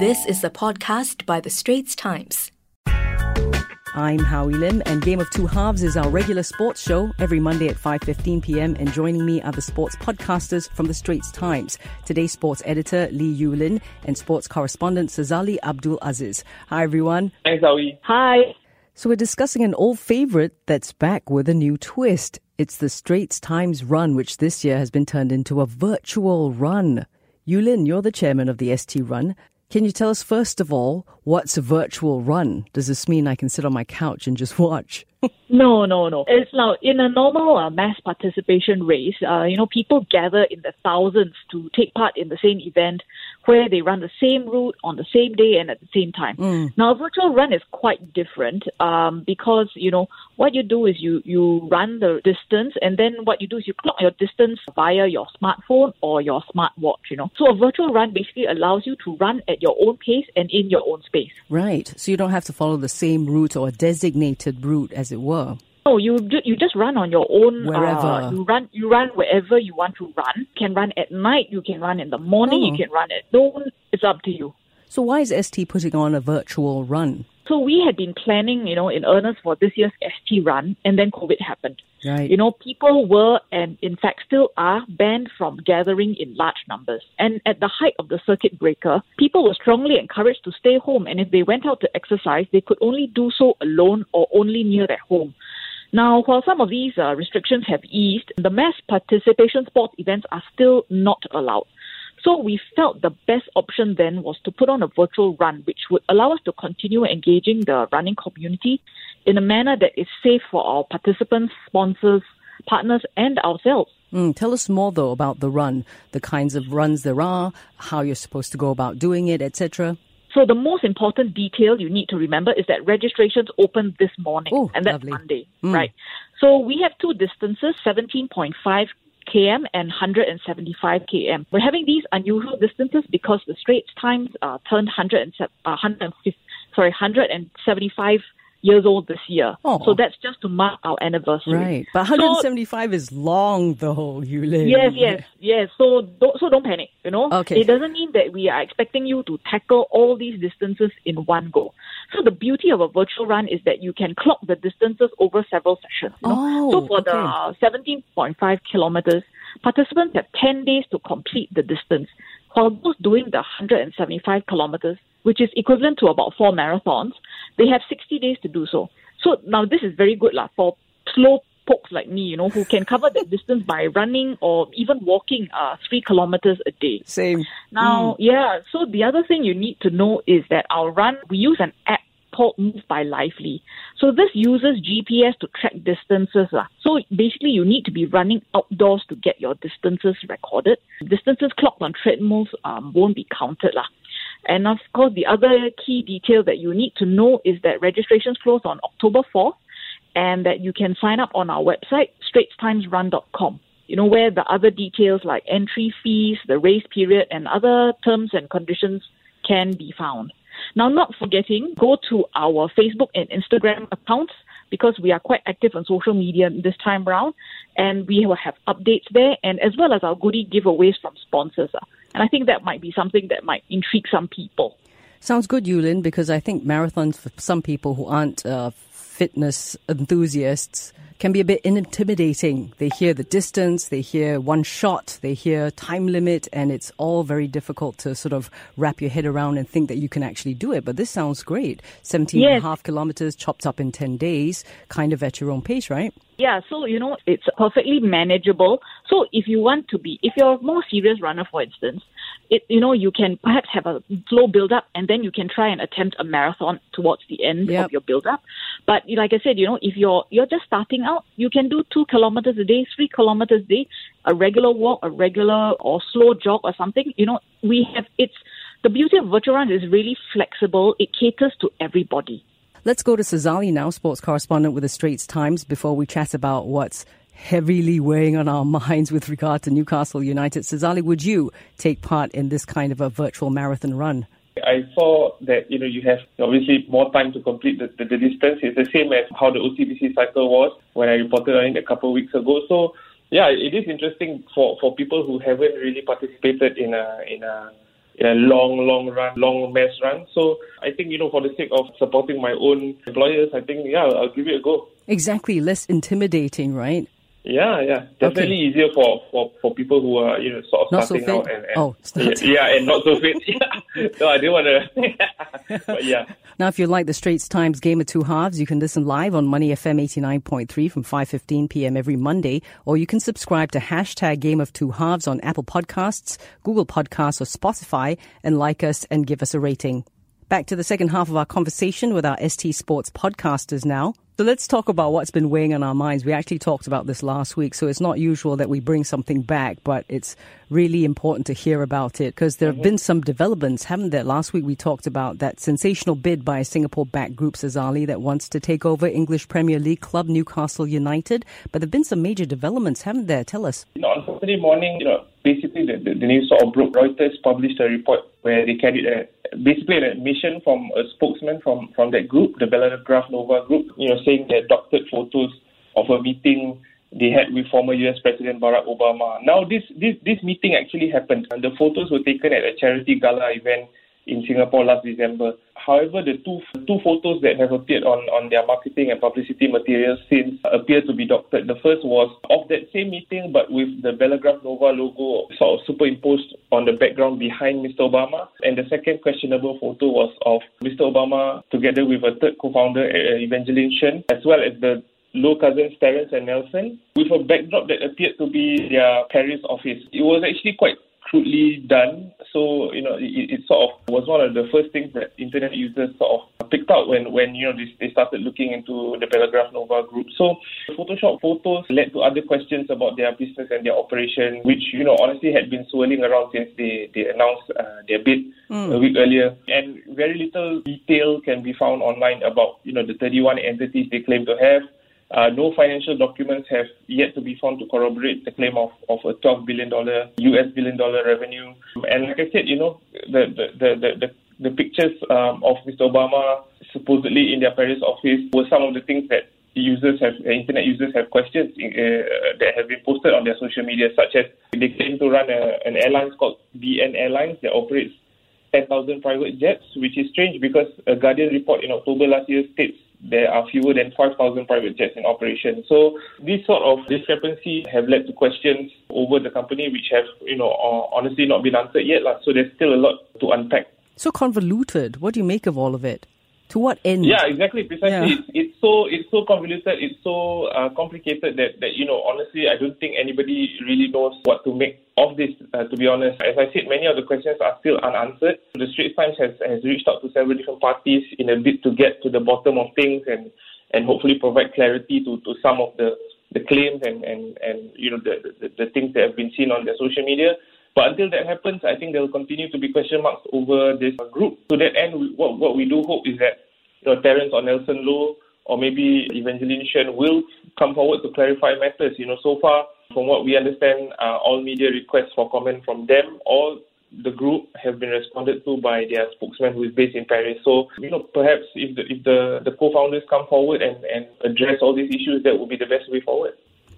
This is a podcast by The Straits Times. I'm Howie Lim, and Game of Two Halves is our regular sports show every Monday at 5.15 p.m. And joining me are the sports podcasters from The Straits Times. Today's sports editor, Lee Yulin, and sports correspondent, Sazali Abdul Aziz. Hi, everyone. Thanks, Howie. Hi. So we're discussing an old favorite that's back with a new twist. It's the Straits Times Run, which this year has been turned into a virtual run. Yulin, you're the chairman of the ST Run. Can you tell us, first of all, what's a virtual run? Does this mean I can sit on my couch and just watch? no, no, no. It's now in a normal uh, mass participation race. Uh, you know, people gather in the thousands to take part in the same event where they run the same route on the same day and at the same time. Mm. Now, a virtual run is quite different um, because you know what you do is you you run the distance, and then what you do is you clock your distance via your smartphone or your smartwatch. You know, so a virtual run basically allows you to run at your own pace and in your own space. Right. So you don't have to follow the same route or a designated route, as it were. No, you ju- you just run on your own. Wherever. Uh, you run you run wherever you want to run. You can run at night. You can run in the morning. Oh. You can run at noon. It's up to you. So why is ST putting on a virtual run? So we had been planning, you know, in earnest for this year's ST run, and then COVID happened. Right. You know, people were and in fact still are banned from gathering in large numbers. And at the height of the circuit breaker, people were strongly encouraged to stay home. And if they went out to exercise, they could only do so alone or only near their home. Now, while some of these uh, restrictions have eased, the mass participation sports events are still not allowed. So we felt the best option then was to put on a virtual run, which would allow us to continue engaging the running community in a manner that is safe for our participants, sponsors, partners, and ourselves. Mm, tell us more though about the run, the kinds of runs there are, how you're supposed to go about doing it, etc. So the most important detail you need to remember is that registrations open this morning, Oh, and that's lovely. Monday, Mm. right? So we have two distances: 17.5 km and 175 km. We're having these unusual distances because the Straits Times uh, turned 100 and, se- uh, 150, sorry 175 years old this year. Oh. So that's just to mark our anniversary. Right. But 175 is long though, Yulin. Yes, yes, yes. So don't, so don't panic. You know, Okay. It doesn't mean that we are expecting you to tackle all these distances in one go. So the beauty of a virtual run is that you can clock the distances over several sessions. You know? Oh, so for okay. the uh, 17.5 kilometers, participants have 10 days to complete the distance. While those doing the 175 kilometers, which is equivalent to about four marathons, they have 60 days to do so. So now this is very good lah for slow pokes like me, you know, who can cover that distance by running or even walking uh, three kilometers a day. Same. Now, yeah, so the other thing you need to know is that our run, we use an app called Move by Lively. So this uses GPS to track distances. lah. So basically, you need to be running outdoors to get your distances recorded. Distances clocked on treadmills um, won't be counted. lah. And of course, the other key detail that you need to know is that registrations close on October 4th and that you can sign up on our website, straitstimesrun.com. You know, where the other details like entry fees, the race period, and other terms and conditions can be found. Now, not forgetting, go to our Facebook and Instagram accounts because we are quite active on social media this time round, and we will have updates there, and as well as our goodie giveaways from sponsors. Ah. And I think that might be something that might intrigue some people. Sounds good, Yulin, because I think marathons for some people who aren't uh, fitness enthusiasts can be a bit intimidating. They hear the distance, they hear one shot, they hear time limit, and it's all very difficult to sort of wrap your head around and think that you can actually do it. But this sounds great. 17 and a half kilometers chopped up in 10 days, kind of at your own pace, right? Yeah, so you know it's perfectly manageable. So if you want to be, if you're a more serious runner, for instance, it you know you can perhaps have a slow build up, and then you can try and attempt a marathon towards the end Yep. of your build up. But like I said, you know if you're you're just starting out, you can do two kilometers a day, three kilometers a day, a regular walk, a regular or slow jog or something. You know we have it's the beauty of virtual run is really flexible. It caters to everybody. Let's go to Sazali now, sports correspondent with the Straits Times, before we chat about what's heavily weighing on our minds with regard to Newcastle United. Sazali, would you take part in this kind of a virtual marathon run? I saw that you know you have obviously more time to complete the, the, the distance. It's the same as how the OCBC cycle was when I reported on it a couple of weeks ago. So yeah, it is interesting for, for people who haven't really participated in a in a a long, long run, long mass run. So I think, you know, for the sake of supporting my own employers, I think, yeah, I'll give it a go. Exactly, less intimidating, right? Yeah, yeah, definitely okay. easier for, for, for people who are you know sort of not starting so out and, and oh, yeah, yeah, and not so fit. yeah. No, I didn't want to. but yeah. Now, if you like the Straits Times Game of Two Halves, you can listen live on Money FM eighty nine point three from five fifteen p.m. every Monday, or you can subscribe to hashtag Game of Two Halves on Apple Podcasts, Google Podcasts, or Spotify, and like us and give us a rating. Back to the second half of our conversation with our ST Sports podcasters now. So let's talk about what's been weighing on our minds. We actually talked about this last week, so it's not usual that we bring something back, but it's really important to hear about it because there have mm-hmm. been some developments, haven't there? Last week we talked about that sensational bid by Singapore-backed group Sazali that wants to take over English Premier League club Newcastle United, but there have been some major developments, haven't there? Tell us. You know, on Saturday morning, you know, basically the, the, the news sort of broke. Reuters published a report where they carried a basically an admission from a spokesman from, from that group, the Bellagraph Nova group, you know, saying that doctored photos of a meeting they had with former US President Barack Obama. Now, this, this, this meeting actually happened. And the photos were taken at a charity gala event in Singapore last December. However, the two two photos that have appeared on, on their marketing and publicity materials since appear to be doctored. The first was of that same meeting, but with the Bellagraph Nova logo sort of superimposed on the background behind Mr. Obama. And the second questionable photo was of Mr. Obama together with a third co-founder, Evangeline Shen, as well as the Low cousins Terence and Nelson, with a backdrop that appeared to be their Paris office. It was actually quite crudely done. So you know, it, it, sort of was one of the first things that internet users sort of picked up when when you know they, they started looking into the Bellagraph Nova group. So Photoshop photos led to other questions about their business and their operation, which you know honestly had been swirling around since they they announced uh, their bid mm. a week earlier, and very little detail can be found online about you know the 31 entities they claim to have. Uh, no financial documents have yet to be found to corroborate the claim of, of a $12 billion US billion dollar revenue. And like I said, you know, the the the the, the pictures um, of Mr. Obama supposedly in their Paris office were some of the things that users have, uh, internet users have questions uh, that have been posted on their social media, such as they claim to run a, an airline called BN Airlines that operates 10,000 private jets, which is strange because a Guardian report in October last year states there are fewer than 5,000 private jets in operation. So these sort of discrepancies have led to questions over the company, which have, you know, uh, honestly not been answered yet. So there's still a lot to unpack. So convoluted. What do you make of all of it? To what end? Yeah, exactly. Precisely. Yeah. It's, it's, so it's so convoluted. It's so uh, complicated that, that you know honestly, I don't think anybody really knows what to make of this. Uh, to be honest, as I said, many of the questions are still unanswered. The Straits Times has has reached out to several different parties in a bid to get to the bottom of things and and hopefully provide clarity to, to some of the, the claims and, and, and you know the, the, the things that have been seen on their social media. But until that happens, I think there will continue to be question marks over this group. To that end, what, what we do hope is that you know, Terence or Nelson Low or maybe Evangeline Shen will come forward to clarify matters. You know, so far, from what we understand, uh, all media requests for comment from them, all the group have been responded to by their spokesman who is based in Paris. So, you know, perhaps if the if the, the co-founders come forward and, and address all these issues, that would be the best way forward.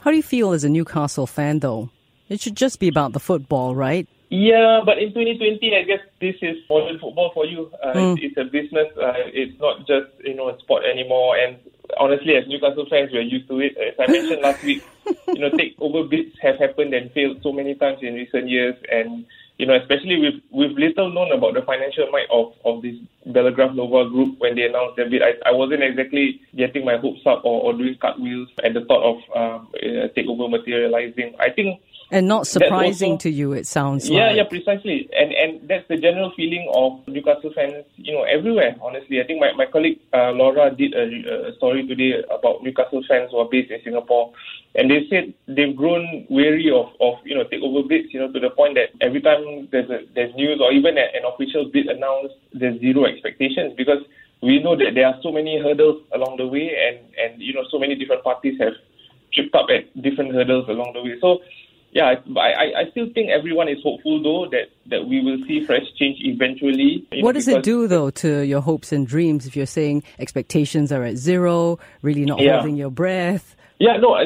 How do you feel as a Newcastle fan, though? It should just be about the football, right? Yeah, but in 2020, I guess this is modern football for you. Uh, mm. it's, it's, a business. Uh, it's not just you know a sport anymore. And honestly, as Newcastle fans, we're used to it. As I mentioned last week, you know, takeover bids have happened and failed so many times in recent years, and you know, especially with with little known about the financial might of of this Bellagraph Nova group when they announced their bid. I, I wasn't exactly getting my hopes up or, or doing cartwheels at the thought of um, takeover materializing. I think and not surprising also, to you, it sounds yeah, like. Yeah, yeah, precisely. And and that's the general feeling of Newcastle fans, you know, everywhere, honestly. I think my, my colleague uh, Laura did a, a, story today about Newcastle fans who are based in Singapore. And they said they've grown weary of, of you know, takeover bids, you know, to the point that every time there's, a, there's news or even an official bid announced, there's zero expectations because we know that there are so many hurdles along the way and, and you know, so many different parties have tripped up at different hurdles along the way. So yeah, I, I still think everyone is hopeful though that, that we will see fresh change eventually. What know, does it do though to your hopes and dreams if you're saying expectations are at zero, really not yeah. holding your breath? Yeah, no, I,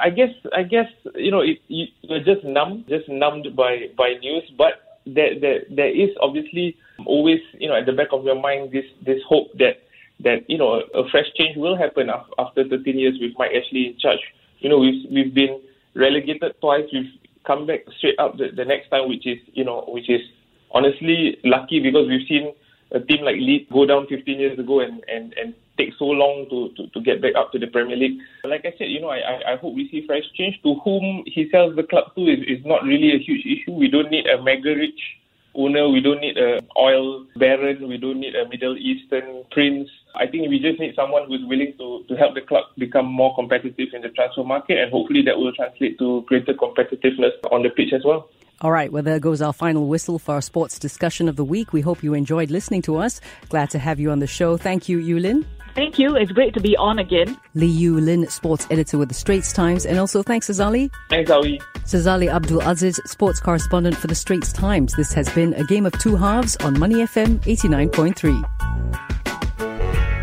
I guess I guess you know it, you, you're just numb, just numbed by by news. But there, there, there is obviously always, you know, at the back of your mind, this, this hope that, that, you know, a fresh change will happen after 13 years with Mike Ashley in charge. You know, we've, we've been relegated twice. We've come back straight up the, the next time, which is, you know, which is honestly lucky because we've seen a team like Leeds go down 15 years ago and, and, and take so long to, to, to get back up to the Premier League. Like I said, you know, I, I hope we see fresh change. To whom he sells the club to is, is not really a huge issue. We don't need a mega rich owner. We don't need a oil baron. We don't need a Middle Eastern prince. I think we just need someone who's willing to, to help the club become more competitive in the transfer market, and hopefully that will translate to greater competitiveness on the pitch as well. All right, well, there goes our final whistle for our sports discussion of the week. We hope you enjoyed listening to us. Glad to have you on the show. Thank you, Yulin. Thank you. It's great to be on again. Lee Yu Lin, sports editor with the Straits Times, and also thanks, Azali. Thanks, Ali. Sazali Abdul Aziz, sports correspondent for the Straits Times. This has been a game of two halves on Money FM 89.3.